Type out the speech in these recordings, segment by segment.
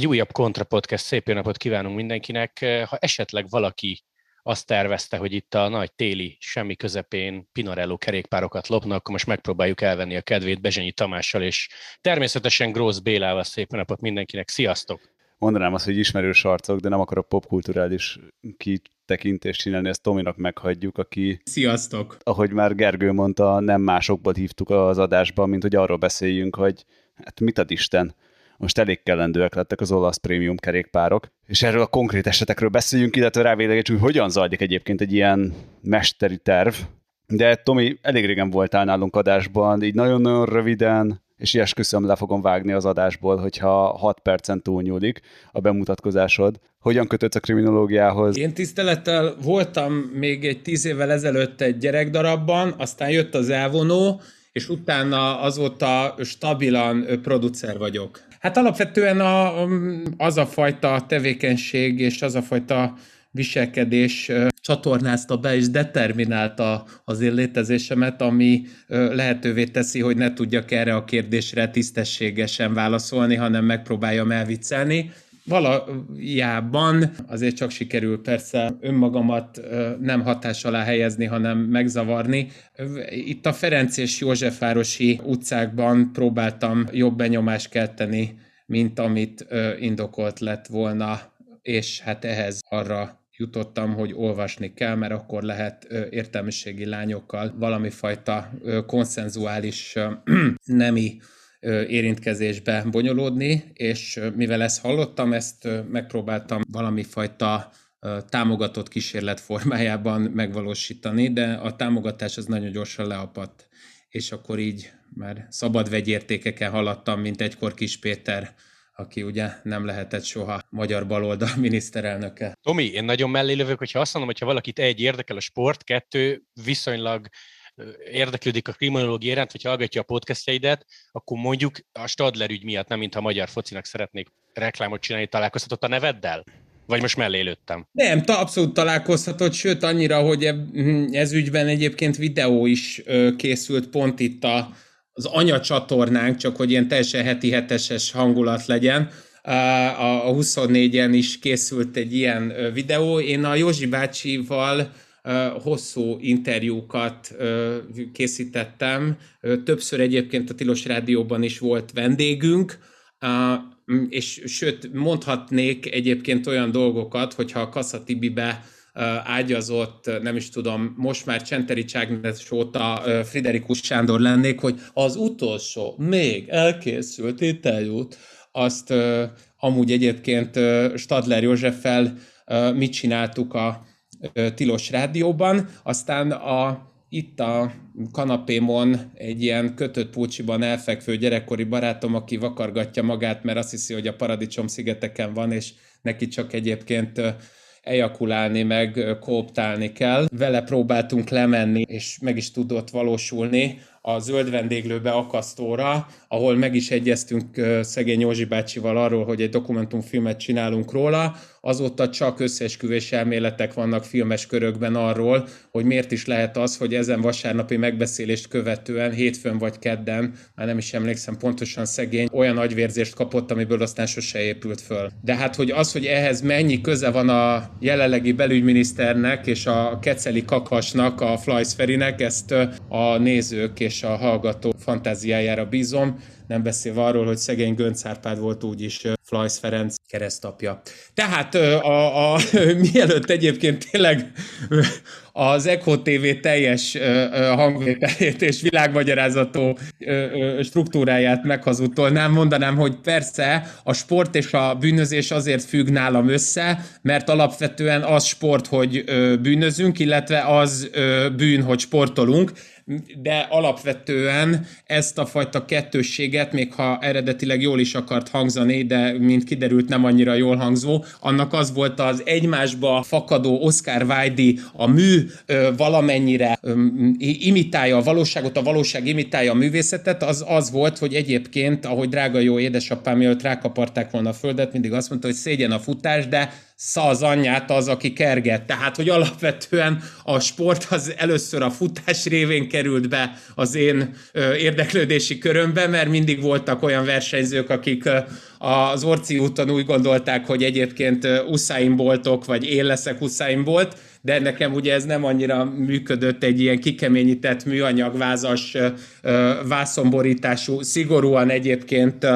Egy újabb Kontra Podcast, szép jó napot kívánunk mindenkinek. Ha esetleg valaki azt tervezte, hogy itt a nagy téli semmi közepén Pinarello kerékpárokat lopnak, akkor most megpróbáljuk elvenni a kedvét Bezsenyi Tamással, és természetesen Grósz Bélával szép napot mindenkinek. Sziasztok! Mondanám azt, hogy ismerős arcok, de nem akarok popkulturális kitekintést csinálni, ezt Tominak meghagyjuk, aki... Sziasztok! Ahogy már Gergő mondta, nem másokból hívtuk az adásban, mint hogy arról beszéljünk, hogy hát mit ad Isten, most elég kellendőek lettek az olasz prémium kerékpárok, és erről a konkrét esetekről beszéljünk, illetve rávélegecsünk, hogy hogyan zajlik egyébként egy ilyen mesteri terv. De Tomi, elég régen voltál nálunk adásban, így nagyon-nagyon röviden, és esküszöm, le fogom vágni az adásból, hogyha 6 percen túlnyúlik a bemutatkozásod. Hogyan kötődsz a kriminológiához? Én tisztelettel voltam még egy tíz évvel ezelőtt egy gyerekdarabban, aztán jött az elvonó, és utána azóta stabilan producer vagyok. Hát alapvetően a, az a fajta tevékenység és az a fajta viselkedés csatornázta be és determinálta az én létezésemet, ami lehetővé teszi, hogy ne tudjak erre a kérdésre tisztességesen válaszolni, hanem megpróbáljam elviccelni valójában azért csak sikerül persze önmagamat nem hatás alá helyezni, hanem megzavarni. Itt a Ferenc és Józsefvárosi utcákban próbáltam jobb benyomást kelteni, mint amit indokolt lett volna, és hát ehhez arra jutottam, hogy olvasni kell, mert akkor lehet értelmiségi lányokkal valami fajta konszenzuális nemi érintkezésbe bonyolódni, és mivel ezt hallottam, ezt megpróbáltam valami fajta támogatott kísérlet formájában megvalósítani, de a támogatás az nagyon gyorsan leapadt, és akkor így már szabad vegyértékeken haladtam, mint egykor Kis Péter, aki ugye nem lehetett soha magyar baloldal miniszterelnöke. Tomi, én nagyon mellé lövök, hogyha azt mondom, hogyha valakit egy érdekel a sport, kettő viszonylag érdeklődik a kriminológia iránt, vagy hallgatja a podcastjaidet, akkor mondjuk a Stadler ügy miatt, nem mintha a magyar focinak szeretnék reklámot csinálni, találkozhatott a neveddel? Vagy most mellé lőttem? Nem, abszolút találkozhatott, sőt annyira, hogy ez ügyben egyébként videó is készült pont itt a, az anyacsatornánk, csak hogy ilyen teljesen heti heteses hangulat legyen. A 24-en is készült egy ilyen videó. Én a Józsi bácsival hosszú interjúkat készítettem. Többször egyébként a Tilos Rádióban is volt vendégünk, és sőt, mondhatnék egyébként olyan dolgokat, hogyha a Kassa Tibibe ágyazott, nem is tudom, most már Csenteri Cságnes óta Friderikus Sándor lennék, hogy az utolsó, még elkészült interjút, azt amúgy egyébként Stadler Józseffel mit csináltuk a Tilos Rádióban, aztán a, itt a kanapémon egy ilyen kötött pulcsiban elfekvő gyerekkori barátom, aki vakargatja magát, mert azt hiszi, hogy a paradicsom szigeteken van, és neki csak egyébként ejakulálni, meg kooptálni kell. Vele próbáltunk lemenni, és meg is tudott valósulni a zöld vendéglőbe akasztóra, ahol meg is egyeztünk szegény Józsi bácsival arról, hogy egy dokumentumfilmet csinálunk róla, azóta csak összeesküvés elméletek vannak filmes körökben arról, hogy miért is lehet az, hogy ezen vasárnapi megbeszélést követően, hétfőn vagy kedden, már nem is emlékszem pontosan szegény, olyan agyvérzést kapott, amiből aztán sose épült föl. De hát, hogy az, hogy ehhez mennyi köze van a jelenlegi belügyminiszternek és a keceli kakasnak, a Flajsz Ferinek, ezt a nézők és a hallgató fantáziájára bízom nem beszélve arról, hogy szegény Gönc Árpád volt úgyis Flajsz Ferenc keresztapja. Tehát a, a, mielőtt egyébként tényleg az Echo TV teljes hangvételét és világmagyarázató struktúráját meghazudtolnám, mondanám, hogy persze a sport és a bűnözés azért függ nálam össze, mert alapvetően az sport, hogy bűnözünk, illetve az bűn, hogy sportolunk, de alapvetően ezt a fajta kettősséget, még ha eredetileg jól is akart hangzani, de mint kiderült nem annyira jól hangzó, annak az volt az egymásba fakadó Oscar Wilde a mű valamennyire imitálja a valóságot, a valóság imitálja a művészetet, az az volt, hogy egyébként, ahogy drága jó édesapám, mielőtt rákaparták volna a földet, mindig azt mondta, hogy szégyen a futás, de az anyját az, aki kerget. Tehát, hogy alapvetően a sport az először a futás révén került be az én érdeklődési körömbe, mert mindig voltak olyan versenyzők, akik az Orci úton úgy gondolták, hogy egyébként Usain Boltok, vagy én leszek Usain Bolt, de nekem ugye ez nem annyira működött egy ilyen kikeményített műanyagvázas vászonborítású, szigorúan egyébként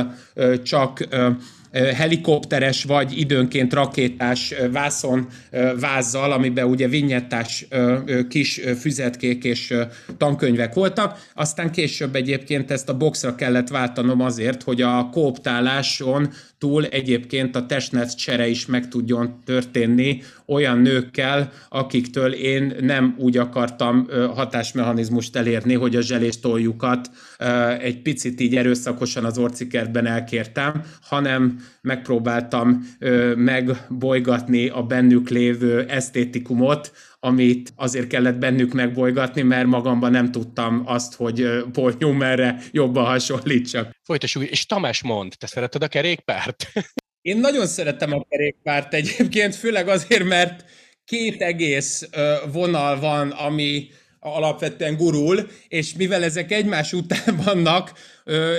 csak helikopteres vagy időnként rakétás vászon vázzal, amiben ugye vinyettás kis füzetkék és tankönyvek voltak. Aztán később egyébként ezt a boxra kellett váltanom azért, hogy a kooptáláson túl egyébként a testnet csere is meg tudjon történni olyan nőkkel, akiktől én nem úgy akartam hatásmechanizmust elérni, hogy a zseléstoljukat egy picit így erőszakosan az orcikertben elkértem, hanem megpróbáltam megbolygatni a bennük lévő esztétikumot, amit azért kellett bennük megbolygatni, mert magamban nem tudtam azt, hogy Paul Newmanre jobban hasonlítsak. Folytassuk, és Tamás mond, te szereted a kerékpárt? Én nagyon szeretem a kerékpárt egyébként, főleg azért, mert két egész vonal van, ami alapvetően gurul, és mivel ezek egymás után vannak,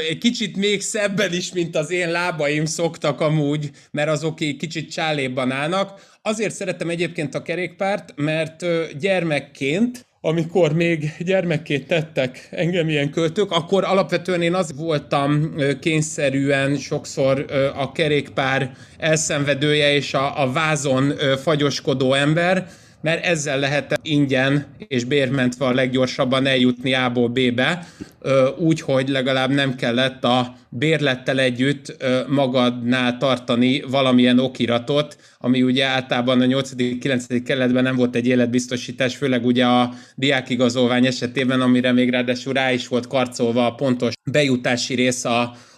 egy kicsit még szebben is, mint az én lábaim szoktak amúgy, mert azok kicsit csálébban állnak. Azért szeretem egyébként a kerékpárt, mert gyermekként amikor még gyermekként tettek engem ilyen költők, akkor alapvetően én az voltam kényszerűen sokszor a kerékpár elszenvedője és a, a vázon fagyoskodó ember, mert ezzel lehet ingyen és bérmentve a leggyorsabban eljutni A-ból B-be, úgy, hogy legalább nem kellett a bérlettel együtt magadnál tartani valamilyen okiratot, ami ugye általában a 8.-9. keletben nem volt egy életbiztosítás, főleg ugye a diákigazolvány esetében, amire még ráadásul rá is volt karcolva a pontos bejutási rész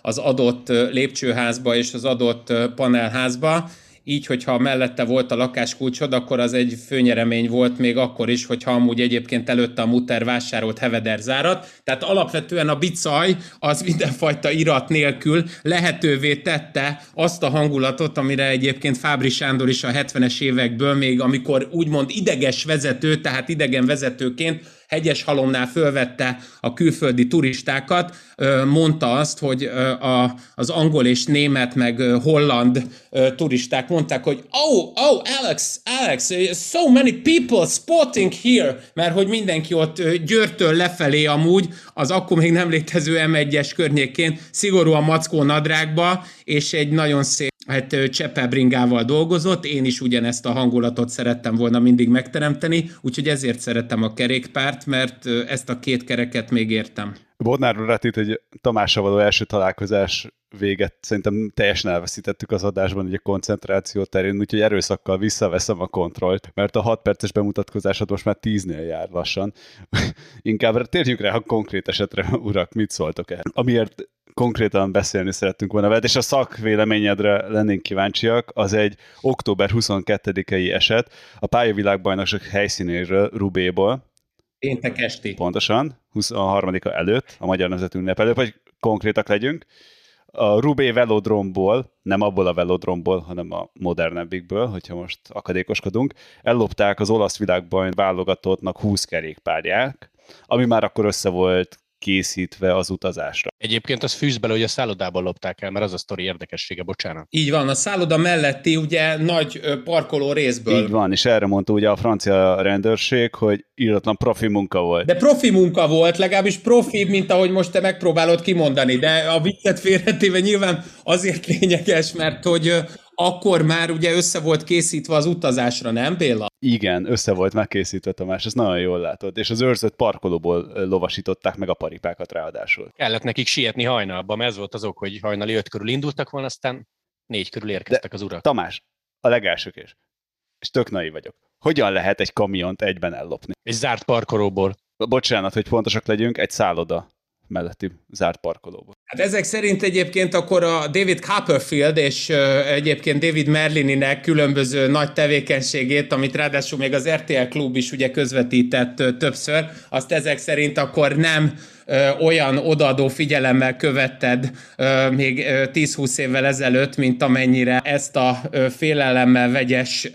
az adott lépcsőházba és az adott panelházba, így, hogyha mellette volt a lakáskulcsod, akkor az egy főnyeremény volt még akkor is, hogyha amúgy egyébként előtte a muter vásárolt hevederzárat. Tehát alapvetően a bicaj az mindenfajta irat nélkül lehetővé tette azt a hangulatot, amire egyébként Fábri Sándor is a 70-es évekből még, amikor úgymond ideges vezető, tehát idegen vezetőként hegyes halomnál fölvette a külföldi turistákat, mondta azt, hogy a, az angol és német meg holland turisták mondták, hogy oh, oh, Alex, Alex, so many people spotting here, mert hogy mindenki ott Győrtől lefelé amúgy, az akkor még nem létező M1-es környékén szigorúan mackó nadrágba, és egy nagyon szép hát csepelbringával dolgozott, én is ugyanezt a hangulatot szerettem volna mindig megteremteni, úgyhogy ezért szeretem a kerékpárt, mert ezt a két kereket még értem. Bodnár urat itt, hogy Tamással való első találkozás véget szerintem teljesen elveszítettük az adásban, ugye koncentráció terén, úgyhogy erőszakkal visszaveszem a kontrollt, mert a 6 perces bemutatkozásod most már 10-nél jár lassan. Inkább térjünk rá a konkrét esetre, urak, mit szóltok el? Amiért konkrétan beszélni szerettünk volna veled, és a szakvéleményedre lennénk kíváncsiak, az egy október 22-i eset a pályavilágbajnokság helyszínéről, Rubéból. Péntek esti. Pontosan, 23-a előtt, a Magyar Nemzet ünnep előtt, vagy konkrétak legyünk. A Rubé velodromból, nem abból a velodromból, hanem a modernebbikből, hogyha most akadékoskodunk, ellopták az olasz világbajn válogatottnak 20 kerékpárják, ami már akkor össze volt készítve az utazásra. Egyébként az fűz bele, hogy a szállodában lopták el, mert az a sztori érdekessége, bocsánat. Így van, a szálloda melletti ugye nagy parkoló részből. Így van, és erre mondta ugye a francia rendőrség, hogy írdatlan profi munka volt. De profi munka volt, legalábbis profi, mint ahogy most te megpróbálod kimondani, de a viccet félretéve nyilván azért lényeges, mert hogy akkor már ugye össze volt készítve az utazásra, nem Béla? Igen, össze volt megkészítve Tamás, ezt nagyon jól látod. És az őrzött parkolóból lovasították meg a paripákat ráadásul. Kellett nekik sietni hajnalba, mert ez volt az ok, hogy hajnali öt körül indultak volna, aztán négy körül érkeztek De, az urak. Tamás, a legelső és, és tök naiv vagyok. Hogyan lehet egy kamiont egyben ellopni? Egy zárt parkolóból. Bocsánat, hogy pontosak legyünk, egy szálloda melletti zárt parkolóból. Hát ezek szerint egyébként akkor a David Copperfield és egyébként David Merlininek különböző nagy tevékenységét, amit ráadásul még az RTL klub is ugye közvetített többször, azt ezek szerint akkor nem olyan odaadó figyelemmel követted még 10-20 évvel ezelőtt, mint amennyire ezt a félelemmel vegyes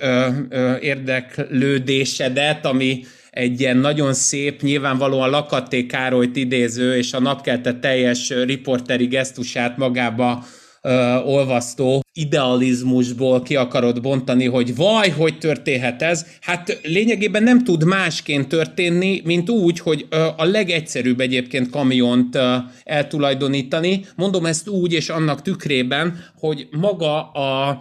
érdeklődésedet, ami egy ilyen nagyon szép, nyilvánvalóan Lakaté Károlyt idéző, és a napkelte teljes riporteri gesztusát magába ö, olvasztó idealizmusból ki akarod bontani, hogy vaj, hogy történhet ez, hát lényegében nem tud másként történni, mint úgy, hogy ö, a legegyszerűbb egyébként kamiont ö, eltulajdonítani. Mondom ezt úgy és annak tükrében, hogy maga a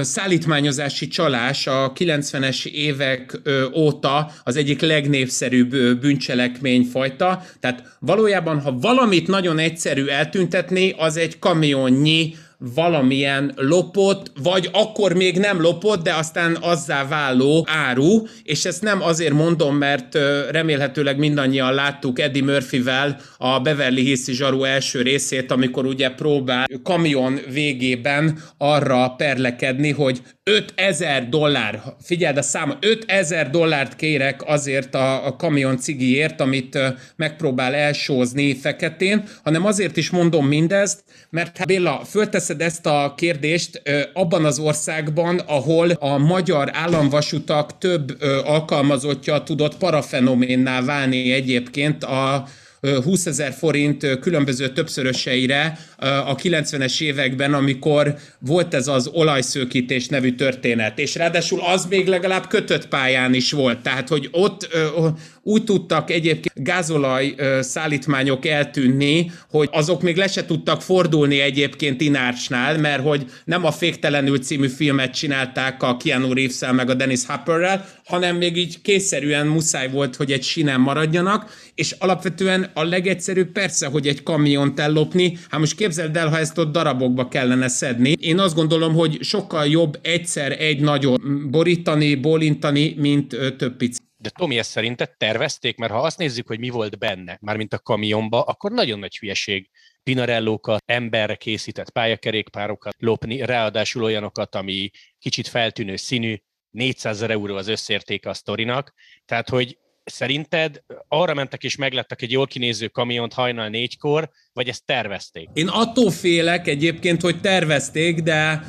szállítmányozási csalás a 90-es évek óta az egyik legnépszerűbb bűncselekményfajta. Tehát valójában, ha valamit nagyon egyszerű eltüntetni, az egy kamionnyi valamilyen lopott, vagy akkor még nem lopott, de aztán azzá váló áru, és ezt nem azért mondom, mert remélhetőleg mindannyian láttuk Eddie Murphyvel a Beverly Hills zsaru első részét, amikor ugye próbál kamion végében arra perlekedni, hogy 5000 dollár, figyeld a száma, 5000 dollárt kérek azért a, a kamion cigiért, amit megpróbál elsózni feketén, hanem azért is mondom mindezt, mert hát Béla, fölteszed ezt a kérdést abban az országban, ahol a magyar államvasutak több alkalmazottja tudott parafenoménná válni egyébként a 20 ezer forint különböző többszöröseire a 90-es években, amikor volt ez az olajszőkítés nevű történet. És ráadásul az még legalább kötött pályán is volt. Tehát, hogy ott úgy tudtak egyébként gázolaj szállítmányok eltűnni, hogy azok még le se tudtak fordulni egyébként Inárcsnál, mert hogy nem a Féktelenül című filmet csinálták a Keanu reeves meg a Dennis Hopperrel, hanem még így készszerűen muszáj volt, hogy egy sinem maradjanak, és alapvetően a legegyszerűbb persze, hogy egy kamiont ellopni, hát most képzeld el, ha ezt ott darabokba kellene szedni. Én azt gondolom, hogy sokkal jobb egyszer egy nagyon borítani, bolintani, mint több pici. De Tomi, ezt szerinted tervezték? Mert ha azt nézzük, hogy mi volt benne, mármint a kamionba, akkor nagyon nagy hülyeség pinarellókat, emberre készített pályakerékpárokat lopni, ráadásul olyanokat, ami kicsit feltűnő színű, 400 euró az összértéke a sztorinak, tehát hogy szerinted arra mentek és meglettek egy jól kinéző kamiont hajnal négykor, vagy ezt tervezték? Én attól félek egyébként, hogy tervezték, de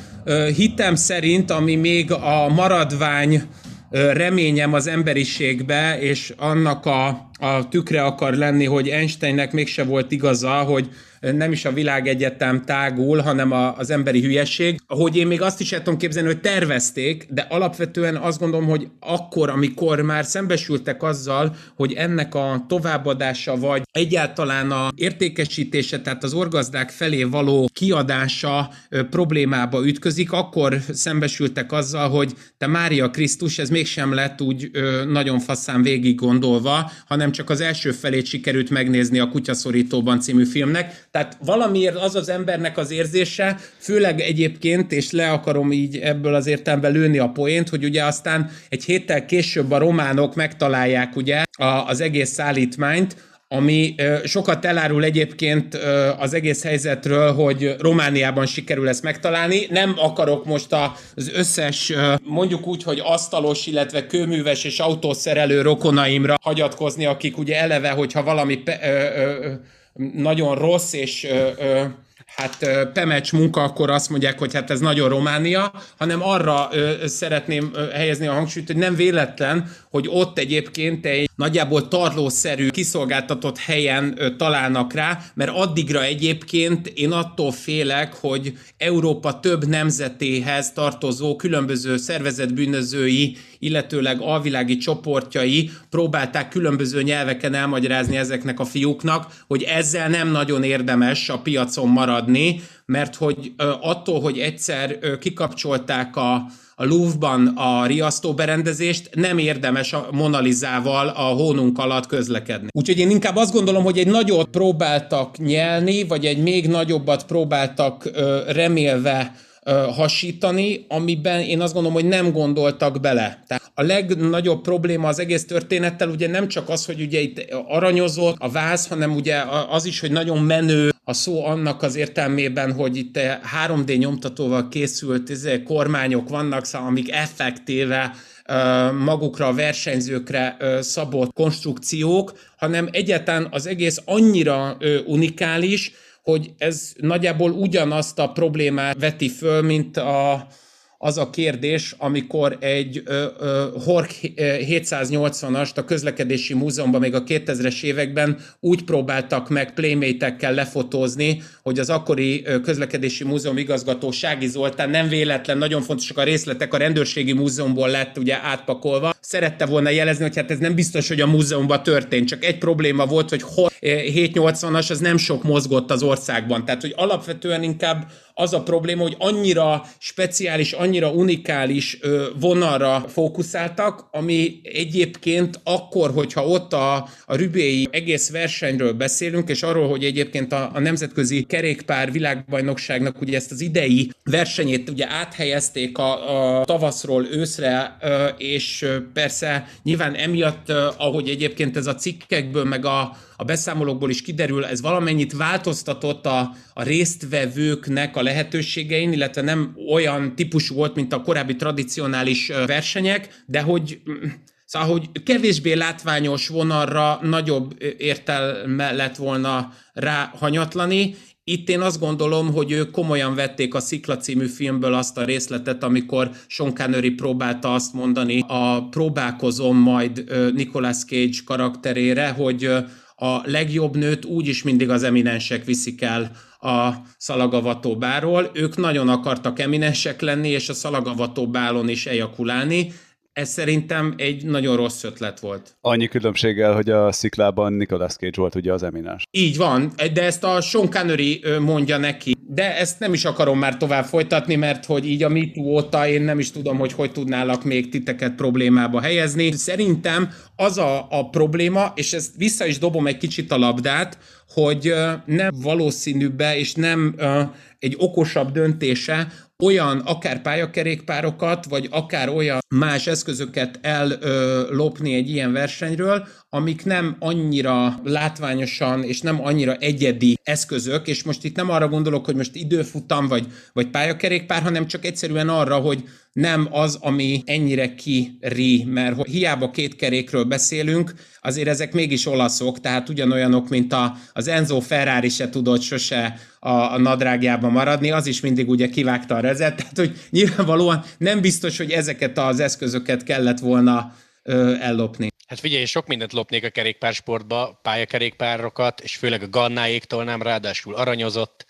hitem szerint, ami még a maradvány reményem az emberiségbe, és annak a, a tükre akar lenni, hogy Einsteinnek mégse volt igaza, hogy nem is a világegyetem tágul, hanem a, az emberi hülyeség. Ahogy én még azt is el tudom képzelni, hogy tervezték, de alapvetően azt gondolom, hogy akkor, amikor már szembesültek azzal, hogy ennek a továbbadása, vagy egyáltalán a értékesítése, tehát az orgazdák felé való kiadása problémába ütközik, akkor szembesültek azzal, hogy te Mária Krisztus, ez mégsem lett úgy nagyon faszán végig gondolva, hanem csak az első felét sikerült megnézni a Kutyaszorítóban című filmnek, tehát valamiért az az embernek az érzése, főleg egyébként, és le akarom így ebből az értelemben lőni a poént, hogy ugye aztán egy héttel később a románok megtalálják ugye az egész szállítmányt, ami sokat elárul egyébként az egész helyzetről, hogy Romániában sikerül ezt megtalálni. Nem akarok most az összes, mondjuk úgy, hogy asztalos, illetve kőműves és autószerelő rokonaimra hagyatkozni, akik ugye eleve, hogyha valami nagyon rossz és ö, ö, hát pemecs munka, akkor azt mondják, hogy hát ez nagyon Románia, hanem arra szeretném helyezni a hangsúlyt, hogy nem véletlen, hogy ott egyébként egy nagyjából tarlószerű, kiszolgáltatott helyen találnak rá, mert addigra egyébként én attól félek, hogy Európa több nemzetéhez tartozó különböző szervezetbűnözői, illetőleg alvilági csoportjai próbálták különböző nyelveken elmagyarázni ezeknek a fiúknak, hogy ezzel nem nagyon érdemes a piacon maradni, mert hogy attól, hogy egyszer kikapcsolták a a Louvre-ban a riasztóberendezést, nem érdemes a Monalizával a hónunk alatt közlekedni. Úgyhogy én inkább azt gondolom, hogy egy nagyot próbáltak nyelni, vagy egy még nagyobbat próbáltak remélve hasítani, amiben én azt gondolom, hogy nem gondoltak bele. Tehát a legnagyobb probléma az egész történettel ugye nem csak az, hogy ugye itt aranyozott a váz, hanem ugye az is, hogy nagyon menő a szó annak az értelmében, hogy itt 3D nyomtatóval készült izé, kormányok vannak, szóval, amik effektíve magukra a versenyzőkre szabott konstrukciók, hanem egyáltalán az egész annyira unikális, hogy ez nagyjából ugyanazt a problémát veti föl, mint a, az a kérdés, amikor egy uh, Hork 780-ast a közlekedési múzeumban még a 2000-es években úgy próbáltak meg playmate lefotózni, hogy az akkori közlekedési múzeum igazgató Sági Zoltán nem véletlen, nagyon fontosak a részletek, a rendőrségi múzeumból lett ugye átpakolva. Szerette volna jelezni, hogy hát ez nem biztos, hogy a múzeumban történt, csak egy probléma volt, hogy 780-as az nem sok mozgott az országban. Tehát, hogy alapvetően inkább az a probléma, hogy annyira speciális, annyira unikális vonalra fókuszáltak, ami egyébként akkor, hogyha ott a, a Rübéi egész versenyről beszélünk, és arról, hogy egyébként a, a nemzetközi kerékpár világbajnokságnak ugye ezt az idei versenyét ugye áthelyezték a, a tavaszról őszre, és persze nyilván emiatt, ahogy egyébként ez a cikkekből, meg a, a beszámolókból is kiderül, ez valamennyit változtatott a, a résztvevőknek a lehetőségein, illetve nem olyan típusú volt, mint a korábbi tradicionális versenyek, de hogy Szóval, hogy kevésbé látványos vonalra nagyobb értelme lett volna ráhanyatlani. Itt én azt gondolom, hogy ők komolyan vették a Szikla című filmből azt a részletet, amikor Sean Connery próbálta azt mondani a próbálkozom majd Nicolas Cage karakterére, hogy a legjobb nőt úgyis mindig az eminensek viszik el a szalagavató báról. Ők nagyon akartak eminensek lenni, és a szalagavató bálon is ejakulálni, ez szerintem egy nagyon rossz ötlet volt. Annyi különbséggel, hogy a sziklában Nicolas Cage volt ugye az eminens. Így van, de ezt a Sean Connery mondja neki. De ezt nem is akarom már tovább folytatni, mert hogy így a MeToo óta én nem is tudom, hogy hogy tudnálak még titeket problémába helyezni. Szerintem az a, a probléma, és ezt vissza is dobom egy kicsit a labdát, hogy nem valószínűbbe és nem egy okosabb döntése olyan akár pályakerékpárokat, vagy akár olyan más eszközöket ellopni egy ilyen versenyről, amik nem annyira látványosan és nem annyira egyedi eszközök, és most itt nem arra gondolok, hogy most időfutam vagy, vagy pályakerékpár, hanem csak egyszerűen arra, hogy nem az, ami ennyire kiri, mert hiába két kerékről beszélünk, azért ezek mégis olaszok, tehát ugyanolyanok, mint a, az Enzo Ferrari se tudott sose a, a nadrágjában maradni, az is mindig ugye kivágta a rezet, tehát hogy nyilvánvalóan nem biztos, hogy ezeket az eszközöket kellett volna ö, ellopni. Hát figyelj, sok mindent lopnék a kerékpársportba, pályakerékpárokat, és főleg a Gannáéktól nem, ráadásul aranyozott,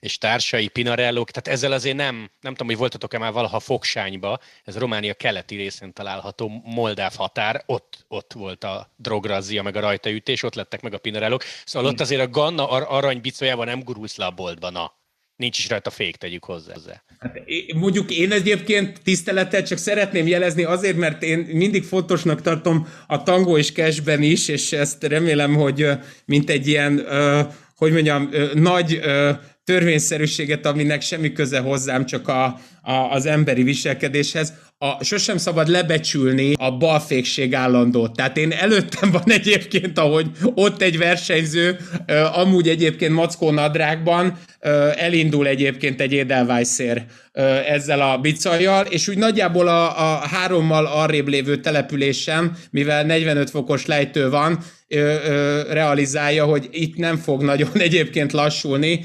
és társai, Pinarellók, tehát ezzel azért nem, nem tudom, hogy voltatok-e már valaha Foksányba, ez Románia keleti részén található Moldáv határ, ott, ott volt a drograzzia, meg a rajtaütés, ott lettek meg a Pinarellók, szóval ott azért a Ganna aranybicójában nem gurulsz le a boltban, na. Nincs is rajta fék, tegyük hozzá. Hát, mondjuk én egyébként tiszteletet csak szeretném jelezni azért, mert én mindig fontosnak tartom a tangó és cashben is, és ezt remélem, hogy mint egy ilyen, hogy mondjam, nagy törvényszerűséget, aminek semmi köze hozzám, csak a, a, az emberi viselkedéshez, a, sosem szabad lebecsülni a balfékség állandót. Tehát én előttem van egyébként, ahogy ott egy versenyző, amúgy egyébként mackó nadrágban elindul egyébként egy Edelweissér ezzel a bicajjal, és úgy nagyjából a, a hárommal arrébb lévő településen, mivel 45 fokos lejtő van, realizálja, hogy itt nem fog nagyon egyébként lassulni,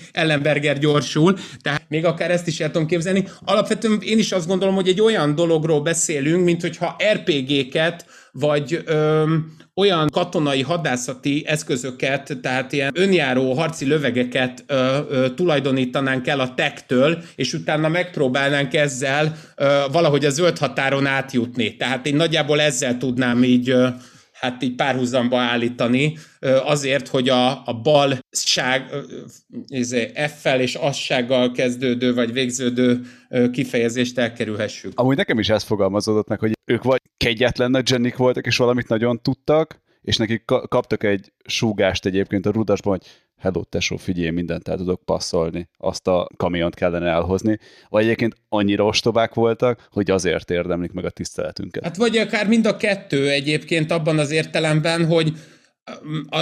Ellenberger gyorsul, tehát még akár ezt is el tudom képzelni. Alapvetően én is azt gondolom, hogy egy olyan dologról beszélünk, mint hogyha RPG-ket, vagy öm, olyan katonai hadászati eszközöket, tehát ilyen önjáró harci lövegeket ö, ö, tulajdonítanánk el a tektől, és utána megpróbálnánk ezzel ö, valahogy a zöld határon átjutni. Tehát én nagyjából ezzel tudnám így ö, hát így párhuzamba állítani, azért, hogy a, a balság izé, F-fel és assággal kezdődő vagy végződő kifejezést elkerülhessük. Amúgy nekem is ez fogalmazódott meg, hogy ők vagy kegyetlennek Jennik voltak, és valamit nagyon tudtak, és nekik kaptak egy súgást egyébként a rudasban, hogy hello tesó, figyelj, mindent el tudok passzolni, azt a kamiont kellene elhozni, vagy egyébként annyira ostobák voltak, hogy azért érdemlik meg a tiszteletünket. Hát vagy akár mind a kettő egyébként abban az értelemben, hogy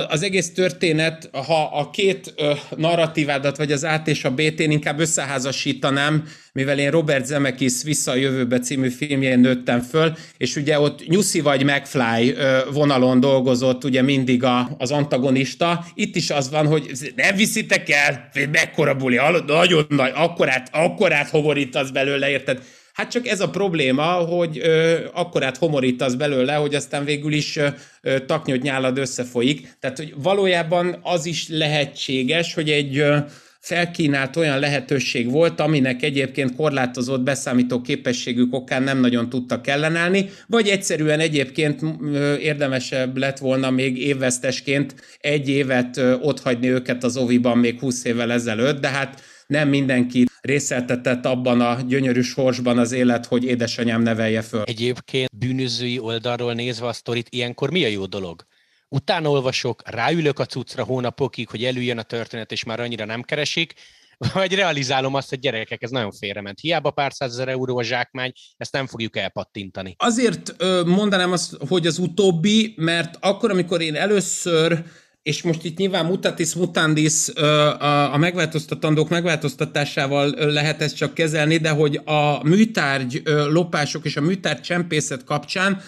az egész történet, ha a két narratívádat, vagy az A és a B-t én inkább összeházasítanám, mivel én Robert Zemeckis Vissza a jövőbe című filmjén nőttem föl, és ugye ott Nyuszi vagy McFly vonalon dolgozott ugye mindig a, az antagonista. Itt is az van, hogy nem viszitek el, mekkora buli, nagyon nagy, akkorát, akkorát hovorítasz belőle, érted? Hát csak ez a probléma, hogy ö, akkorát homorítasz belőle, hogy aztán végül is ö, taknyot nyálad összefolyik. Tehát, hogy valójában az is lehetséges, hogy egy ö, felkínált olyan lehetőség volt, aminek egyébként korlátozott beszámító képességük okán nem nagyon tudtak ellenállni, vagy egyszerűen egyébként érdemesebb lett volna még évvesztesként egy évet otthagyni őket az oviban még 20 évvel ezelőtt, de hát nem mindenki részeltetett abban a gyönyörű sorsban az élet, hogy édesanyám nevelje föl. Egyébként bűnözői oldalról nézve a sztorit, ilyenkor mi a jó dolog? Utána olvasok, ráülök a cuccra hónapokig, hogy előjön a történet, és már annyira nem keresik, vagy realizálom azt, hogy gyerekek, ez nagyon félrement. Hiába pár százezer euró a zsákmány, ezt nem fogjuk elpattintani. Azért mondanám azt, hogy az utóbbi, mert akkor, amikor én először és most itt nyilván mutatis mutandis a megváltoztatandók megváltoztatásával lehet ezt csak kezelni, de hogy a műtárgy lopások és a műtárgy csempészet kapcsán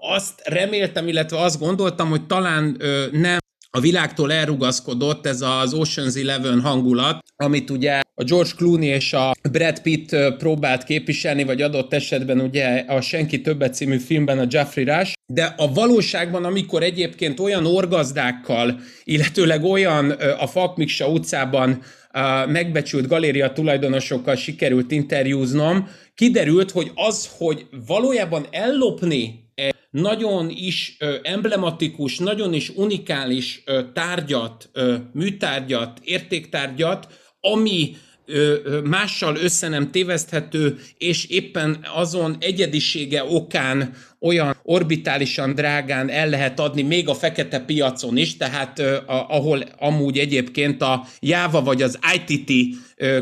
azt reméltem, illetve azt gondoltam, hogy talán nem a világtól elrugaszkodott ez az Ocean's Eleven hangulat, amit ugye a George Clooney és a Brad Pitt próbált képviselni, vagy adott esetben ugye a Senki többet című filmben a Jeffrey Rush, de a valóságban, amikor egyébként olyan orgazdákkal, illetőleg olyan a Fakmiksa utcában megbecsült galéria tulajdonosokkal sikerült interjúznom, kiderült, hogy az, hogy valójában ellopni nagyon is emblematikus, nagyon is unikális tárgyat, műtárgyat, értéktárgyat, ami mással össze nem téveszthető, és éppen azon egyedisége okán olyan orbitálisan drágán el lehet adni még a fekete piacon is, tehát ahol amúgy egyébként a Java vagy az ITT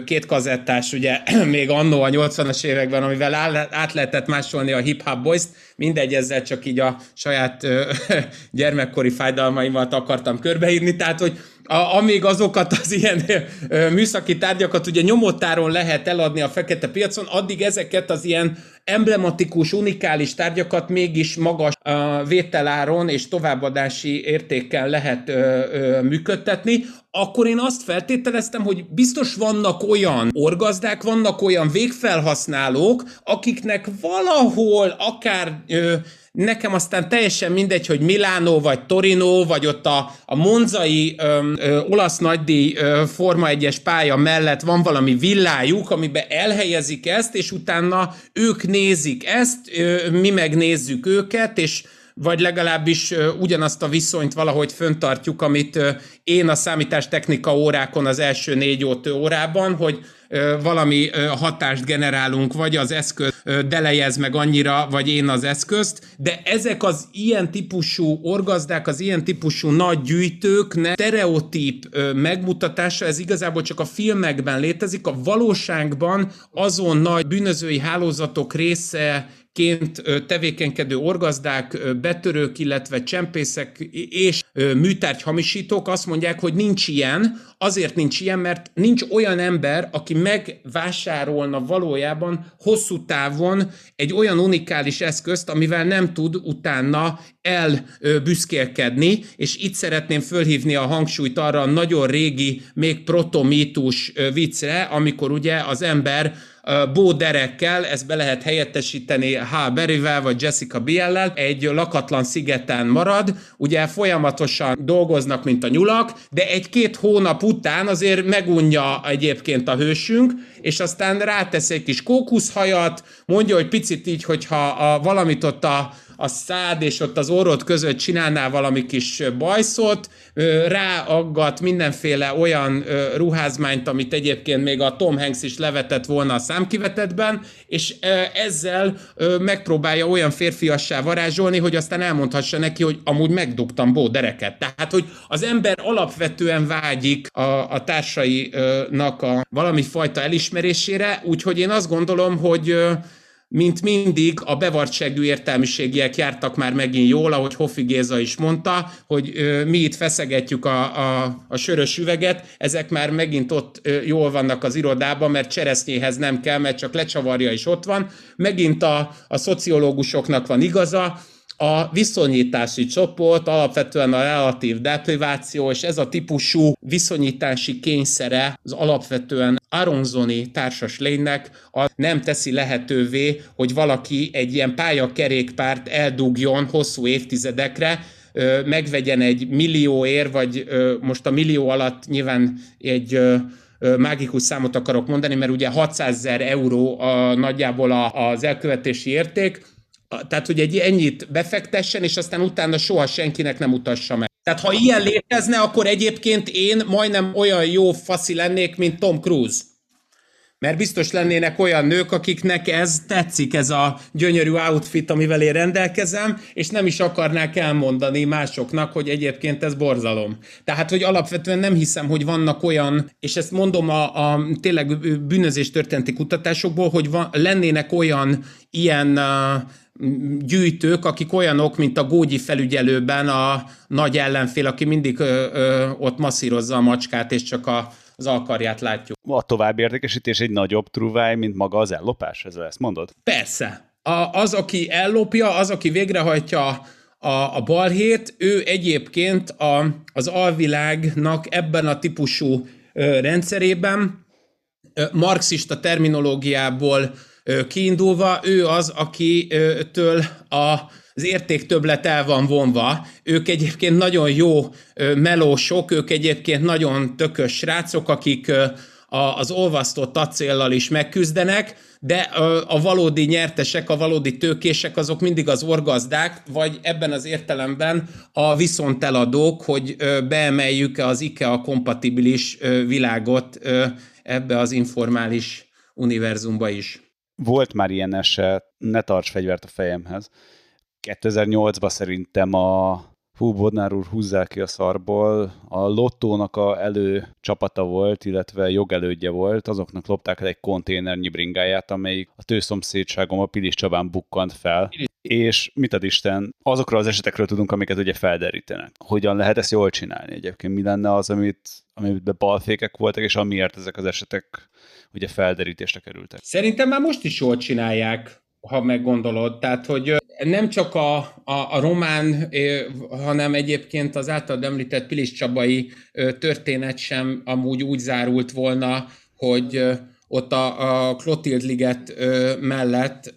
két kazettás, ugye még annó a 80-as években, amivel át lehetett másolni a Hip Hop Boys-t, mindegy, ezzel csak így a saját gyermekkori fájdalmaimat akartam körbeírni, tehát hogy a, amíg azokat az ilyen ö, műszaki tárgyakat ugye nyomottáron lehet eladni a fekete piacon, addig ezeket az ilyen emblematikus, unikális tárgyakat mégis magas uh, vételáron és továbbadási értékkel lehet ö, ö, működtetni, akkor én azt feltételeztem, hogy biztos vannak olyan orgazdák, vannak olyan végfelhasználók, akiknek valahol akár ö, Nekem aztán teljesen mindegy, hogy Milánó, vagy Torino, vagy ott a, a monzai ö, ö, olasz nagydíj ö, Forma 1-es pálya mellett van valami villájuk, amiben elhelyezik ezt, és utána ők nézik ezt, ö, mi megnézzük őket, és vagy legalábbis ugyanazt a viszonyt valahogy föntartjuk, amit én a számítástechnika órákon az első négy órában, hogy valami hatást generálunk, vagy az eszköz delejez meg annyira, vagy én az eszközt, de ezek az ilyen típusú orgazdák, az ilyen típusú nagy gyűjtők, stereotíp megmutatása, ez igazából csak a filmekben létezik, a valóságban azon nagy bűnözői hálózatok része ként tevékenykedő orgazdák, betörők, illetve csempészek és műtárgyhamisítók azt mondják, hogy nincs ilyen, azért nincs ilyen, mert nincs olyan ember, aki megvásárolna valójában hosszú távon egy olyan unikális eszközt, amivel nem tud utána elbüszkélkedni, és itt szeretném fölhívni a hangsúlyt arra a nagyon régi, még protomítus viccre, amikor ugye az ember Bó Derekkel, ezt be lehet helyettesíteni H. Berryvel vagy Jessica Biellel, egy lakatlan szigeten marad, ugye folyamatosan dolgoznak, mint a nyulak, de egy-két hónap után azért megunja egyébként a hősünk, és aztán rátesz egy kis kókuszhajat, mondja, hogy picit így, hogyha a, valamit ott a a szád és ott az orrod között csinálnál valami kis bajszot, ráaggat mindenféle olyan ruházmányt, amit egyébként még a Tom Hanks is levetett volna a számkivetetben, és ezzel megpróbálja olyan férfiassá varázsolni, hogy aztán elmondhassa neki, hogy amúgy megdugtam bódereket. Tehát, hogy az ember alapvetően vágyik a, a társainak a valami fajta elismerésére, úgyhogy én azt gondolom, hogy mint mindig a bevartságú értelmiségiek jártak már megint jól, ahogy Hoffi Géza is mondta, hogy mi itt feszegetjük a, a, a sörös üveget, ezek már megint ott jól vannak az irodában, mert cseresznyéhez nem kell, mert csak lecsavarja is ott van. Megint a, a szociológusoknak van igaza, a viszonyítási csoport alapvetően a relatív depriváció, és ez a típusú viszonyítási kényszere az alapvetően Aronzoni társas lénynek nem teszi lehetővé, hogy valaki egy ilyen pályakerékpárt eldugjon hosszú évtizedekre, megvegyen egy millióért, vagy most a millió alatt nyilván egy mágikus számot akarok mondani, mert ugye 600 ezer euró a, nagyjából az elkövetési érték, tehát, hogy egy ennyit befektessen, és aztán utána soha senkinek nem utassa meg. Tehát, ha ilyen létezne, akkor egyébként én majdnem olyan jó faszi lennék, mint Tom Cruise. Mert biztos lennének olyan nők, akiknek ez tetszik, ez a gyönyörű outfit, amivel én rendelkezem, és nem is akarnák elmondani másoknak, hogy egyébként ez borzalom. Tehát, hogy alapvetően nem hiszem, hogy vannak olyan, és ezt mondom a, a tényleg bűnözés történeti kutatásokból, hogy van, lennének olyan ilyen uh, gyűjtők, akik olyanok, mint a Gógyi felügyelőben a nagy ellenfél, aki mindig ö, ö, ott masszírozza a macskát, és csak a, az alkarját látjuk. A további értékesítés egy nagyobb truváj, mint maga az ellopás, ezzel ezt mondod? Persze. A, az, aki ellopja, az, aki végrehajtja a, a balhét, ő egyébként a, az alvilágnak ebben a típusú ö, rendszerében ö, marxista terminológiából kiindulva, ő az, akitől a az értéktöblet el van vonva. Ők egyébként nagyon jó melósok, ők egyébként nagyon tökös srácok, akik az olvasztott acéllal is megküzdenek, de a valódi nyertesek, a valódi tőkések azok mindig az orgazdák, vagy ebben az értelemben a viszonteladók, hogy beemeljük az IKEA kompatibilis világot ebbe az informális univerzumba is. Volt már ilyen eset, ne tarts fegyvert a fejemhez. 2008-ban szerintem a Hú, Bodnár úr húzzák ki a szarból. A lottónak a elő csapata volt, illetve jogelődje volt, azoknak lopták el egy konténernyi bringáját, amelyik a tőszomszédságom a Pilis Csabán bukkant fel. És mit ad Isten, azokról az esetekről tudunk, amiket ugye felderítenek. Hogyan lehet ezt jól csinálni egyébként? Mi lenne az, amit, amiben balfékek voltak, és amiért ezek az esetek ugye felderítésre kerültek. Szerintem már most is jól csinálják, ha meggondolod. Tehát, hogy nem csak a, a, a román, hanem egyébként az által említett Pilis Csabai történet sem amúgy úgy zárult volna, hogy ott a, a Clotild liget mellett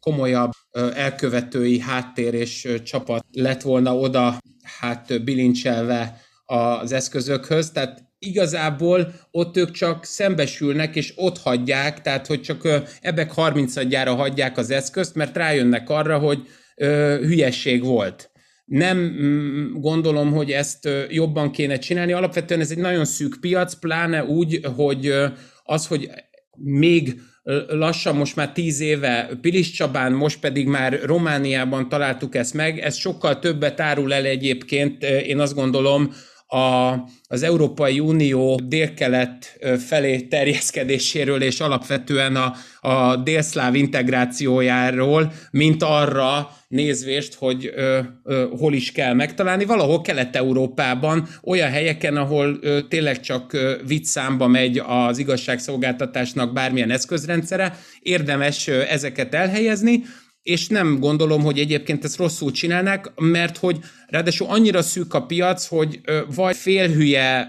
komolyabb elkövetői háttér és csapat lett volna oda hát bilincselve az eszközökhöz, tehát igazából ott ők csak szembesülnek, és ott hagyják, tehát hogy csak ebek 30 adjára hagyják az eszközt, mert rájönnek arra, hogy ö, hülyesség volt. Nem mm, gondolom, hogy ezt jobban kéne csinálni. Alapvetően ez egy nagyon szűk piac, pláne úgy, hogy az, hogy még lassan most már tíz éve Pilis Csabán, most pedig már Romániában találtuk ezt meg, ez sokkal többet árul el egyébként, én azt gondolom, a, az Európai Unió délkelet felé terjeszkedéséről és alapvetően a, a délszláv integrációjáról, mint arra nézvést, hogy ö, ö, hol is kell megtalálni. Valahol Kelet-Európában, olyan helyeken, ahol ö, tényleg csak ö, vicszámba megy az igazságszolgáltatásnak bármilyen eszközrendszere, érdemes ö, ezeket elhelyezni, és nem gondolom, hogy egyébként ezt rosszul csinálnak, mert hogy ráadásul annyira szűk a piac, hogy vagy félhülye,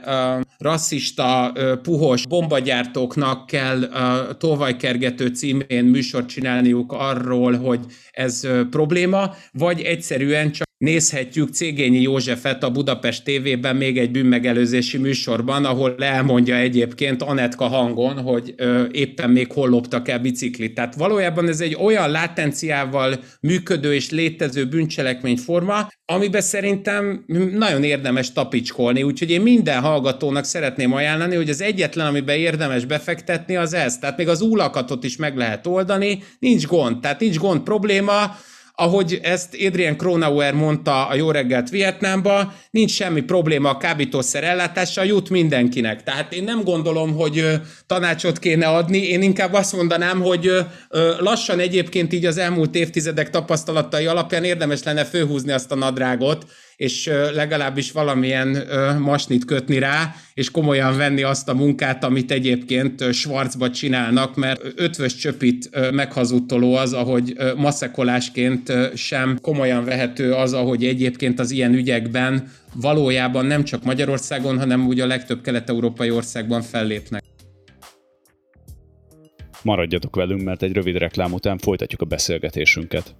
rasszista, puhos bombagyártóknak kell tolvajkergető címén műsort csinálniuk arról, hogy ez probléma, vagy egyszerűen csak nézhetjük Cégényi Józsefet a Budapest TV-ben még egy bűnmegelőzési műsorban, ahol elmondja egyébként Anetka hangon, hogy ö, éppen még hol loptak el biciklit. Tehát valójában ez egy olyan látenciával működő és létező bűncselekményforma, amiben szerintem nagyon érdemes tapicskolni, úgyhogy én minden hallgatónak szeretném ajánlani, hogy az egyetlen, amiben érdemes befektetni, az ez. Tehát még az úlakatot is meg lehet oldani, nincs gond, tehát nincs gond probléma, ahogy ezt Adrian Kronauer mondta a Jó reggelt Vietnámba, nincs semmi probléma a kábítószer ellátással, jut mindenkinek. Tehát én nem gondolom, hogy tanácsot kéne adni, én inkább azt mondanám, hogy lassan egyébként így az elmúlt évtizedek tapasztalatai alapján érdemes lenne főhúzni azt a nadrágot, és legalábbis valamilyen masnit kötni rá, és komolyan venni azt a munkát, amit egyébként Schwarzba csinálnak, mert ötvös csöpit meghazudtoló az, ahogy maszekolásként sem komolyan vehető az, ahogy egyébként az ilyen ügyekben valójában nem csak Magyarországon, hanem úgy a legtöbb kelet-európai országban fellépnek. Maradjatok velünk, mert egy rövid reklám után folytatjuk a beszélgetésünket.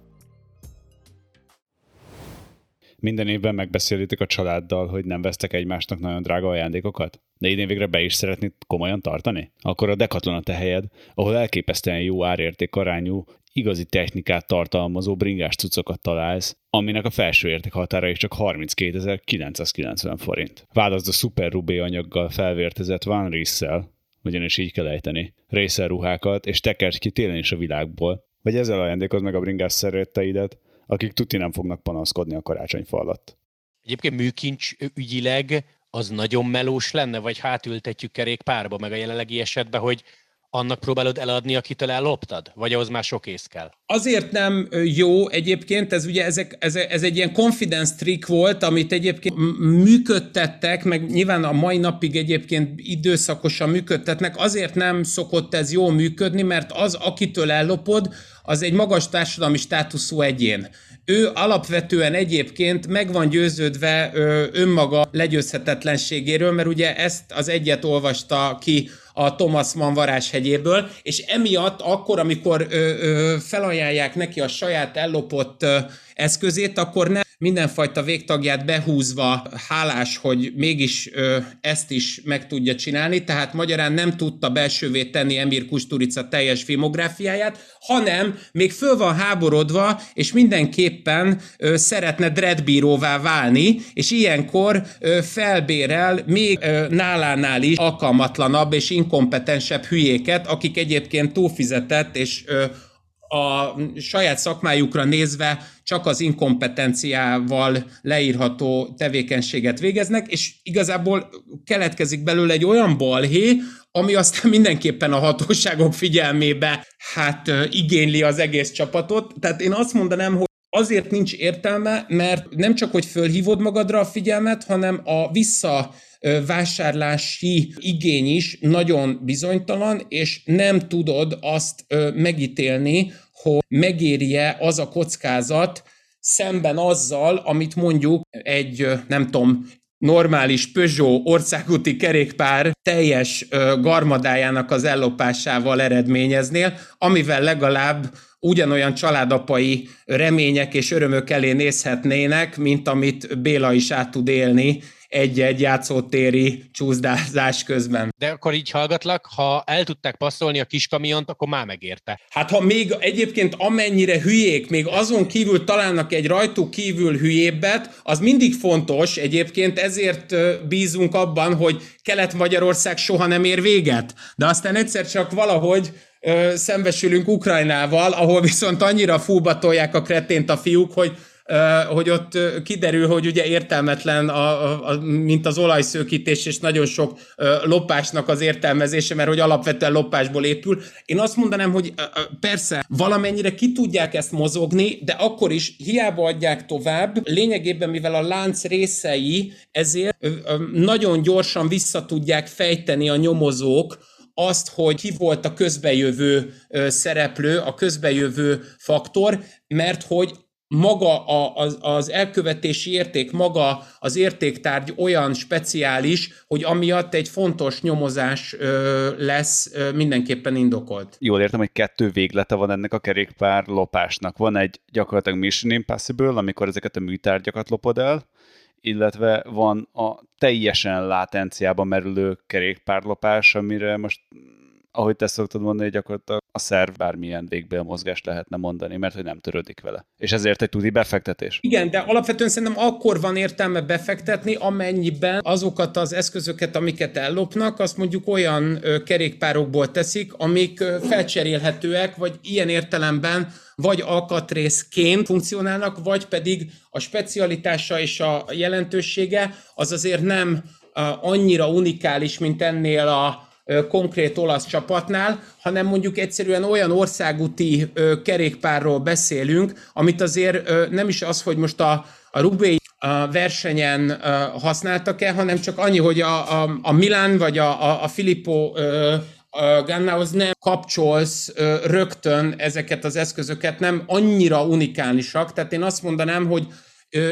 Minden évben megbeszélitek a családdal, hogy nem vesztek egymásnak nagyon drága ajándékokat? De idén végre be is szeretnéd komolyan tartani? Akkor a Decathlon a te helyed, ahol elképesztően jó árérték arányú, igazi technikát tartalmazó bringás cuccokat találsz, aminek a felső érték határa is csak 32.990 forint. Válaszd a Super Rubé anyaggal felvértezett Van Risszel, ugyanis így kell ejteni, részerruhákat, és tekert ki télen is a világból, vagy ezzel ajándékoz meg a bringás szeretteidet, akik tuti nem fognak panaszkodni a karácsonyfa alatt. Egyébként műkincs ügyileg az nagyon melós lenne, vagy hátültetjük kerékpárba, meg a jelenlegi esetben, hogy annak próbálod eladni, akitől elloptad? Vagy ahhoz már sok ész kell? Azért nem jó egyébként, ez ugye ezek, ez, ez egy ilyen confidence trick volt, amit egyébként működtettek, meg nyilván a mai napig egyébként időszakosan működtetnek, azért nem szokott ez jól működni, mert az, akitől ellopod, az egy magas társadalmi státuszú egyén. Ő alapvetően egyébként meg van győződve önmaga legyőzhetetlenségéről, mert ugye ezt az egyet olvasta ki a Thomas Mann varázshegyéből, és emiatt akkor, amikor ö, ö, felajánlják neki a saját ellopott ö, eszközét, akkor nem mindenfajta végtagját behúzva hálás, hogy mégis ö, ezt is meg tudja csinálni, tehát magyarán nem tudta belsővé tenni Emir Kusturica teljes filmográfiáját, hanem még föl van háborodva, és mindenképpen ö, szeretne dreadbíróvá válni, és ilyenkor ö, felbérel még ö, nálánál is alkalmatlanabb és inkompetensebb hülyéket, akik egyébként túlfizetett és ö, a saját szakmájukra nézve csak az inkompetenciával leírható tevékenységet végeznek, és igazából keletkezik belőle egy olyan balhé, ami aztán mindenképpen a hatóságok figyelmébe hát igényli az egész csapatot. Tehát én azt mondanám, hogy azért nincs értelme, mert nem csak, hogy fölhívod magadra a figyelmet, hanem a vissza vásárlási igény is nagyon bizonytalan, és nem tudod azt megítélni, hogy megérje az a kockázat szemben azzal, amit mondjuk egy, nem tudom, normális Peugeot országúti kerékpár teljes garmadájának az ellopásával eredményeznél, amivel legalább ugyanolyan családapai remények és örömök elé nézhetnének, mint amit Béla is át tud élni egy-egy játszótéri csúszdázás közben. De akkor így hallgatlak, ha el tudták passzolni a kiskamiont, akkor már megérte. Hát ha még egyébként amennyire hülyék, még azon kívül találnak egy rajtuk kívül hülyébbet, az mindig fontos, egyébként ezért bízunk abban, hogy Kelet-Magyarország soha nem ér véget. De aztán egyszer csak valahogy ö, szembesülünk Ukrajnával, ahol viszont annyira fúbatolják a kretént a fiúk, hogy hogy ott kiderül, hogy ugye értelmetlen, a, a, a, mint az olajszőkítés, és nagyon sok lopásnak az értelmezése, mert hogy alapvetően lopásból épül. Én azt mondanám, hogy persze valamennyire ki tudják ezt mozogni, de akkor is hiába adják tovább. Lényegében, mivel a lánc részei, ezért nagyon gyorsan vissza tudják fejteni a nyomozók, azt, hogy ki volt a közbejövő szereplő, a közbejövő faktor, mert hogy maga az, az elkövetési érték, maga az értéktárgy olyan speciális, hogy amiatt egy fontos nyomozás ö, lesz ö, mindenképpen indokolt. Jól értem, hogy kettő véglete van ennek a kerékpár lopásnak. Van egy gyakorlatilag Mission Impossible, amikor ezeket a műtárgyakat lopod el, illetve van a teljesen látenciában merülő kerékpárlopás, amire most ahogy te szoktad mondani, gyakorlatilag a szerv bármilyen végbélmozgást lehetne mondani, mert hogy nem törődik vele. És ezért egy tudi befektetés. Igen, de alapvetően szerintem akkor van értelme befektetni, amennyiben azokat az eszközöket, amiket ellopnak, azt mondjuk olyan kerékpárokból teszik, amik felcserélhetőek, vagy ilyen értelemben vagy alkatrészként funkcionálnak, vagy pedig a specialitása és a jelentősége az azért nem annyira unikális, mint ennél a konkrét olasz csapatnál, hanem mondjuk egyszerűen olyan országúti kerékpárról beszélünk, amit azért nem is az, hogy most a, a Rubé versenyen használtak-e, hanem csak annyi, hogy a, a, a Milán vagy a, a, a Filippo Gannához nem kapcsolsz rögtön ezeket az eszközöket, nem annyira unikálisak, tehát én azt mondanám, hogy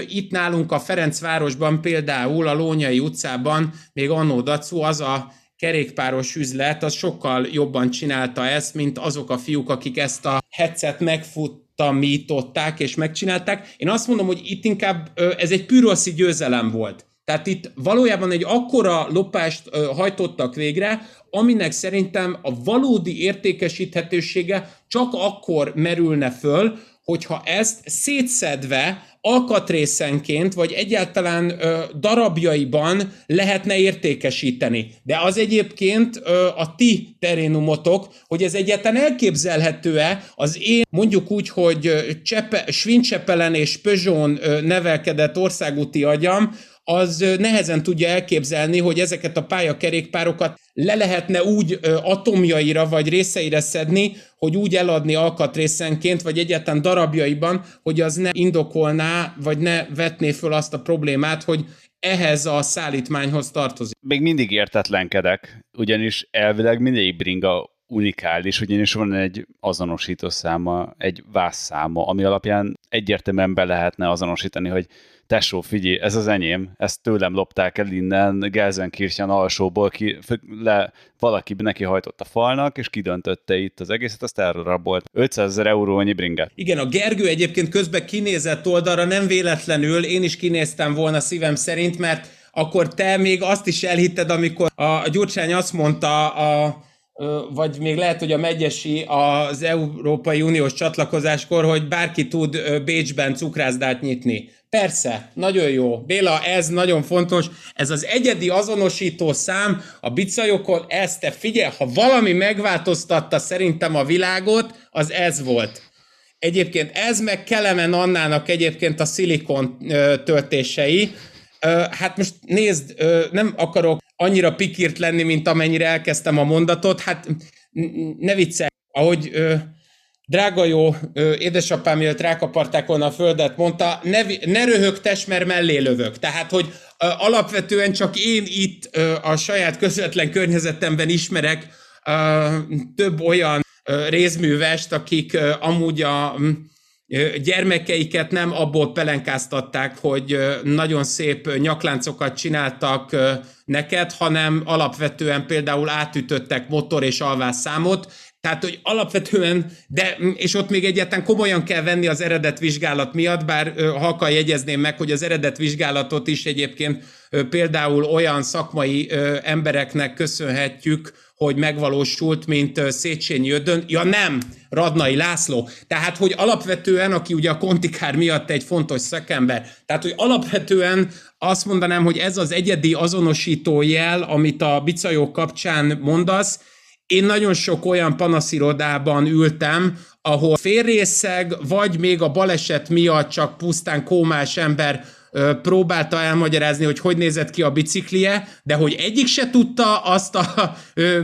itt nálunk a Ferencvárosban például a Lónyai utcában még annó Dacu az a kerékpáros üzlet, az sokkal jobban csinálta ezt, mint azok a fiúk, akik ezt a headset megfuttamították és megcsinálták. Én azt mondom, hogy itt inkább ez egy püroszi győzelem volt. Tehát itt valójában egy akkora lopást hajtottak végre, aminek szerintem a valódi értékesíthetősége csak akkor merülne föl, hogyha ezt szétszedve alkatrészenként, vagy egyáltalán ö, darabjaiban lehetne értékesíteni. De az egyébként ö, a ti terénumotok, hogy ez egyáltalán elképzelhető-e az én mondjuk úgy, hogy Csepe, Svincsepelen és Peugeot nevelkedett országúti agyam, az nehezen tudja elképzelni, hogy ezeket a pályakerékpárokat le lehetne úgy atomjaira vagy részeire szedni, hogy úgy eladni alkatrészenként, vagy egyáltalán darabjaiban, hogy az ne indokolná, vagy ne vetné föl azt a problémát, hogy ehhez a szállítmányhoz tartozik. Még mindig értetlenkedek, ugyanis elvileg mindegyik bringa unikális, ugyanis van egy azonosító száma, egy vászszáma, ami alapján egyértelműen be lehetne azonosítani, hogy tesó, figyelj, ez az enyém, ezt tőlem lopták el innen, Gelsenkirchen alsóból, ki, le, valaki neki hajtott a falnak, és kidöntötte itt az egészet, azt elrabolt. 500 ezer eurónyi bringet. Igen, a Gergő egyébként közben kinézett oldalra, nem véletlenül, én is kinéztem volna szívem szerint, mert akkor te még azt is elhitted, amikor a Gyurcsány azt mondta a vagy még lehet, hogy a Megyesi az Európai Uniós csatlakozáskor, hogy bárki tud Bécsben cukrászdát nyitni. Persze, nagyon jó. Béla, ez nagyon fontos. Ez az egyedi azonosító szám a bicajokon, ezt te figyelj, ha valami megváltoztatta szerintem a világot, az ez volt. Egyébként ez meg Kelemen Annának egyébként a szilikon töltései. Hát most nézd, nem akarok annyira pikírt lenni, mint amennyire elkezdtem a mondatot. Hát ne viccelj, ahogy drága jó édesapám, mielőtt rákaparták volna a földet, mondta, ne, ne röhögtes, mert mellé lövök. Tehát, hogy alapvetően csak én itt a saját közvetlen környezetemben ismerek több olyan részművest, akik amúgy a gyermekeiket nem abból pelenkáztatták, hogy nagyon szép nyakláncokat csináltak neked, hanem alapvetően például átütöttek motor és alvásszámot, tehát, hogy alapvetően, de, és ott még egyáltalán komolyan kell venni az eredet vizsgálat miatt, bár halkan jegyezném meg, hogy az eredet vizsgálatot is egyébként például olyan szakmai embereknek köszönhetjük, hogy megvalósult, mint Széchenyi Ödön. Ja nem, Radnai László. Tehát, hogy alapvetően, aki ugye a kontikár miatt egy fontos szakember, tehát, hogy alapvetően azt mondanám, hogy ez az egyedi azonosító jel, amit a bicajok kapcsán mondasz, én nagyon sok olyan panaszirodában ültem, ahol félrészeg, vagy még a baleset miatt csak pusztán kómás ember próbálta elmagyarázni, hogy hogy nézett ki a biciklie, de hogy egyik se tudta azt a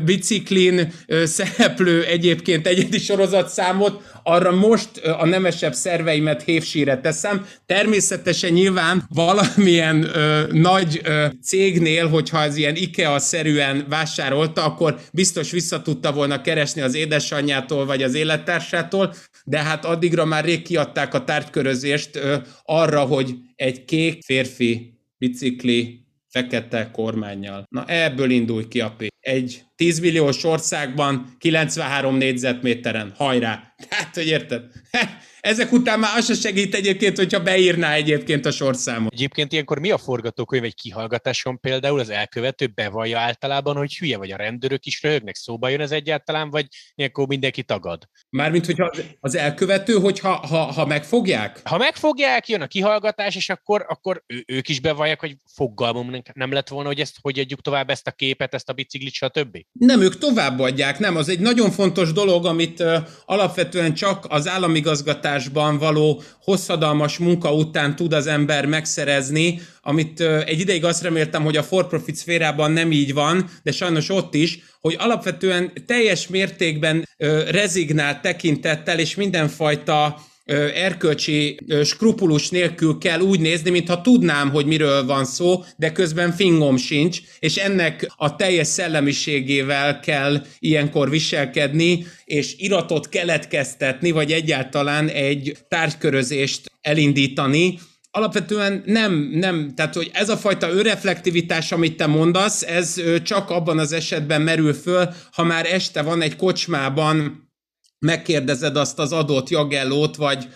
biciklin szereplő egyébként egyedi sorozatszámot, arra most a nemesebb szerveimet hévsíre teszem. Természetesen nyilván valamilyen ö, nagy ö, cégnél, hogyha ez ilyen IKEA-szerűen vásárolta, akkor biztos vissza tudta volna keresni az édesanyjától vagy az élettársától, de hát addigra már rég kiadták a tárgykörözést ö, arra, hogy egy kék férfi bicikli fekete kormányjal. Na ebből indulj ki a P. Egy 10 milliós országban 93 négyzetméteren. Hajrá! Hát, hogy érted? Ezek után már az se segít egyébként, hogyha beírná egyébként a sorszámot. Egyébként ilyenkor mi a forgatókönyv egy kihallgatáson például az elkövető bevallja általában, hogy hülye vagy a rendőrök is röhögnek, szóba jön ez egyáltalán, vagy ilyenkor mindenki tagad? Mármint, hogyha az elkövető, hogyha ha, ha megfogják? Ha megfogják, jön a kihallgatás, és akkor, akkor ő, ők is bevallják, hogy fogalmam nem lett volna, hogy ezt hogy adjuk tovább ezt a képet, ezt a biciklit, stb. Nem, ők továbbadják, nem. Az egy nagyon fontos dolog, amit uh, alapvetően csak az államigazgatás gyártásban való hosszadalmas munka után tud az ember megszerezni, amit egy ideig azt reméltem, hogy a for-profit szférában nem így van, de sajnos ott is, hogy alapvetően teljes mértékben rezignált tekintettel és mindenfajta erkölcsi skrupulus nélkül kell úgy nézni, mintha tudnám, hogy miről van szó, de közben fingom sincs, és ennek a teljes szellemiségével kell ilyenkor viselkedni, és iratot keletkeztetni, vagy egyáltalán egy tárgykörözést elindítani, alapvetően nem, nem, tehát hogy ez a fajta önreflektivitás, amit te mondasz, ez csak abban az esetben merül föl, ha már este van egy kocsmában megkérdezed azt az adott jagellót, vagy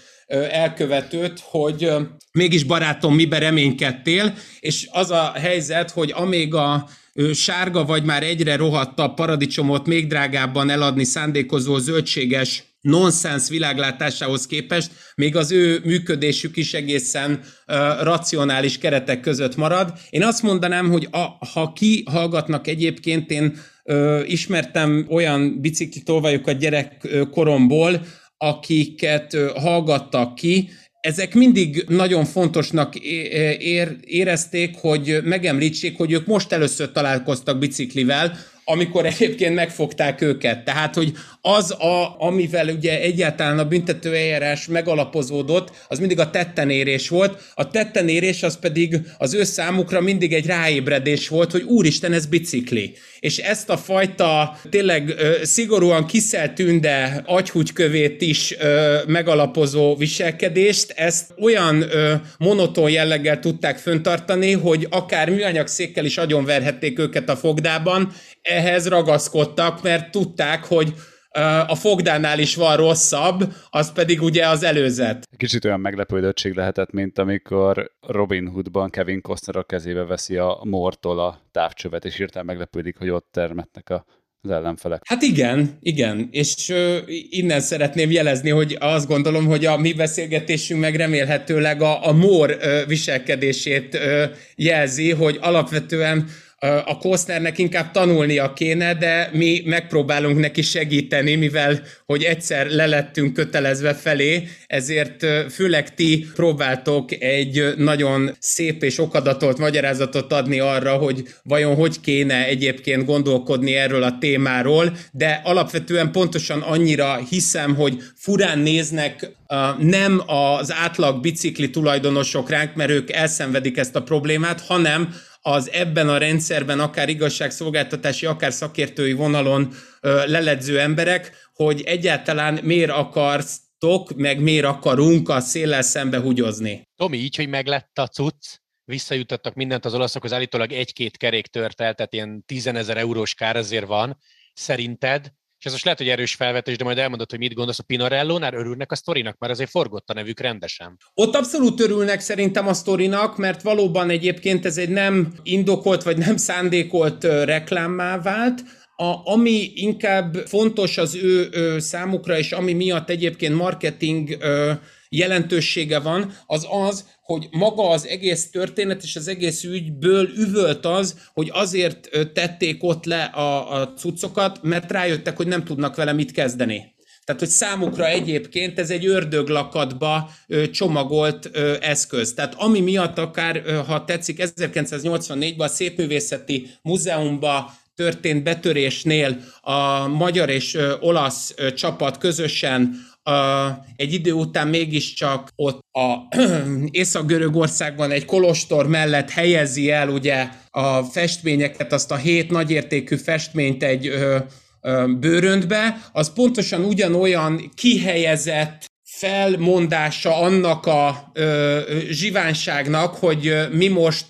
elkövetőt, hogy mégis barátom, mibe reménykedtél, és az a helyzet, hogy amíg a sárga vagy már egyre rohadtabb paradicsomot még drágábban eladni szándékozó zöldséges nonsens világlátásához képest még az ő működésük is egészen uh, racionális keretek között marad. Én azt mondanám, hogy a, ha ki hallgatnak egyébként, én ismertem olyan bicikli tolvajokat gyerekkoromból, akiket hallgattak ki, ezek mindig nagyon fontosnak ér, érezték, hogy megemlítsék, hogy ők most először találkoztak biciklivel, amikor egyébként megfogták őket. Tehát, hogy az, a, amivel ugye egyáltalán a büntető eljárás megalapozódott, az mindig a tettenérés volt. A tettenérés az pedig az ő számukra mindig egy ráébredés volt, hogy úristen, ez bicikli. És ezt a fajta tényleg ö, szigorúan kiszeltünde agyhúgykövét is ö, megalapozó viselkedést, ezt olyan ö, monoton jelleggel tudták föntartani, hogy akár műanyag székkel is agyonverhették őket a fogdában, ehhez ragaszkodtak, mert tudták, hogy a fogdánál is van rosszabb, az pedig ugye az előzet. Kicsit olyan meglepődöttség lehetett, mint amikor Robin Hoodban Kevin Costner a kezébe veszi a mortól a távcsövet, és hirtelen meglepődik, hogy ott termetnek a az ellenfelek. Hát igen, igen, és uh, innen szeretném jelezni, hogy azt gondolom, hogy a mi beszélgetésünk meg remélhetőleg a, a mór uh, viselkedését uh, jelzi, hogy alapvetően a Kostnernek inkább tanulnia kéne, de mi megpróbálunk neki segíteni, mivel hogy egyszer lelettünk kötelezve felé, ezért főleg ti próbáltok egy nagyon szép és okadatolt magyarázatot adni arra, hogy vajon hogy kéne egyébként gondolkodni erről a témáról, de alapvetően pontosan annyira hiszem, hogy furán néznek nem az átlag bicikli tulajdonosok ránk, mert ők elszenvedik ezt a problémát, hanem az ebben a rendszerben akár igazságszolgáltatási, akár szakértői vonalon leledző emberek, hogy egyáltalán miért akartok, meg miért akarunk a széllel szembe hugyozni. Tomi, így, hogy meglett a cucc, visszajutottak mindent az olaszokhoz, állítólag egy-két kerék tört el, tehát ilyen 10 ezer eurós kár azért van. Szerinted ez most lehet, hogy erős felvetés, de majd elmondod, hogy mit gondolsz a Pinarello-nál, örülnek a sztorinak, mert azért forgott a nevük rendesen. Ott abszolút örülnek szerintem a sztorinak, mert valóban egyébként ez egy nem indokolt vagy nem szándékolt reklámmá vált, a, ami inkább fontos az ő, ő számukra, és ami miatt egyébként marketing ö, jelentősége van, az az, hogy maga az egész történet és az egész ügyből üvölt az, hogy azért tették ott le a, a cuccokat, mert rájöttek, hogy nem tudnak vele mit kezdeni. Tehát, hogy számukra egyébként ez egy ördöglakatba csomagolt eszköz. Tehát ami miatt akár, ha tetszik, 1984-ben a Szépművészeti Múzeumban történt betörésnél a magyar és olasz csapat közösen egy idő után mégiscsak ott a Észak-Görögországban egy kolostor mellett helyezi el ugye a festményeket, azt a hét nagyértékű festményt egy ö, ö, bőröntbe, az pontosan ugyanolyan kihelyezett felmondása annak a ö, zsivánságnak, hogy mi most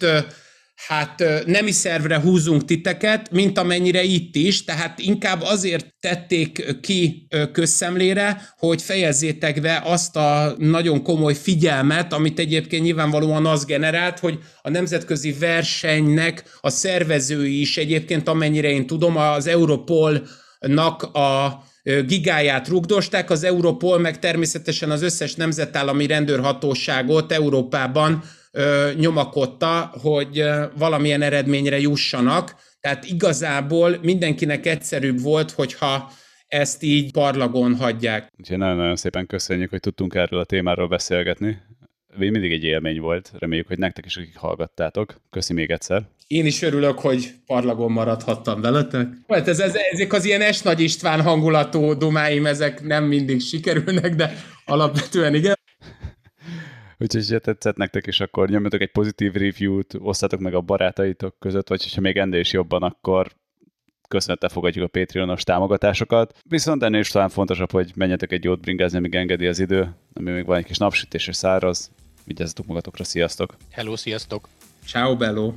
hát nemi szervre húzunk titeket, mint amennyire itt is, tehát inkább azért tették ki közszemlére, hogy fejezzétek be azt a nagyon komoly figyelmet, amit egyébként nyilvánvalóan az generált, hogy a nemzetközi versenynek a szervezői is egyébként, amennyire én tudom, az Europolnak a gigáját rugdosták, az Europol meg természetesen az összes nemzetállami rendőrhatóságot Európában nyomakodta, hogy valamilyen eredményre jussanak. Tehát igazából mindenkinek egyszerűbb volt, hogyha ezt így parlagon hagyják. Úgyhogy nagyon-nagyon szépen köszönjük, hogy tudtunk erről a témáról beszélgetni. Mindig egy élmény volt, reméljük, hogy nektek is, akik hallgattátok. Köszi még egyszer. Én is örülök, hogy parlagon maradhattam veletek. Hát ez, ez, ezek az ilyen S. Nagy István hangulatú dumáim, ezek nem mindig sikerülnek, de alapvetően igen. Úgyhogy ha tetszett nektek is, akkor nyomjatok egy pozitív review-t, osztatok meg a barátaitok között, vagy ha még ennél is jobban, akkor köszönettel fogadjuk a Patreonos támogatásokat. Viszont ennél is talán fontosabb, hogy menjetek egy jót bringázni, amíg engedi az idő, ami még van egy kis napsütés és száraz. Vigyázzatok magatokra, sziasztok! Hello, sziasztok! Ciao, bello!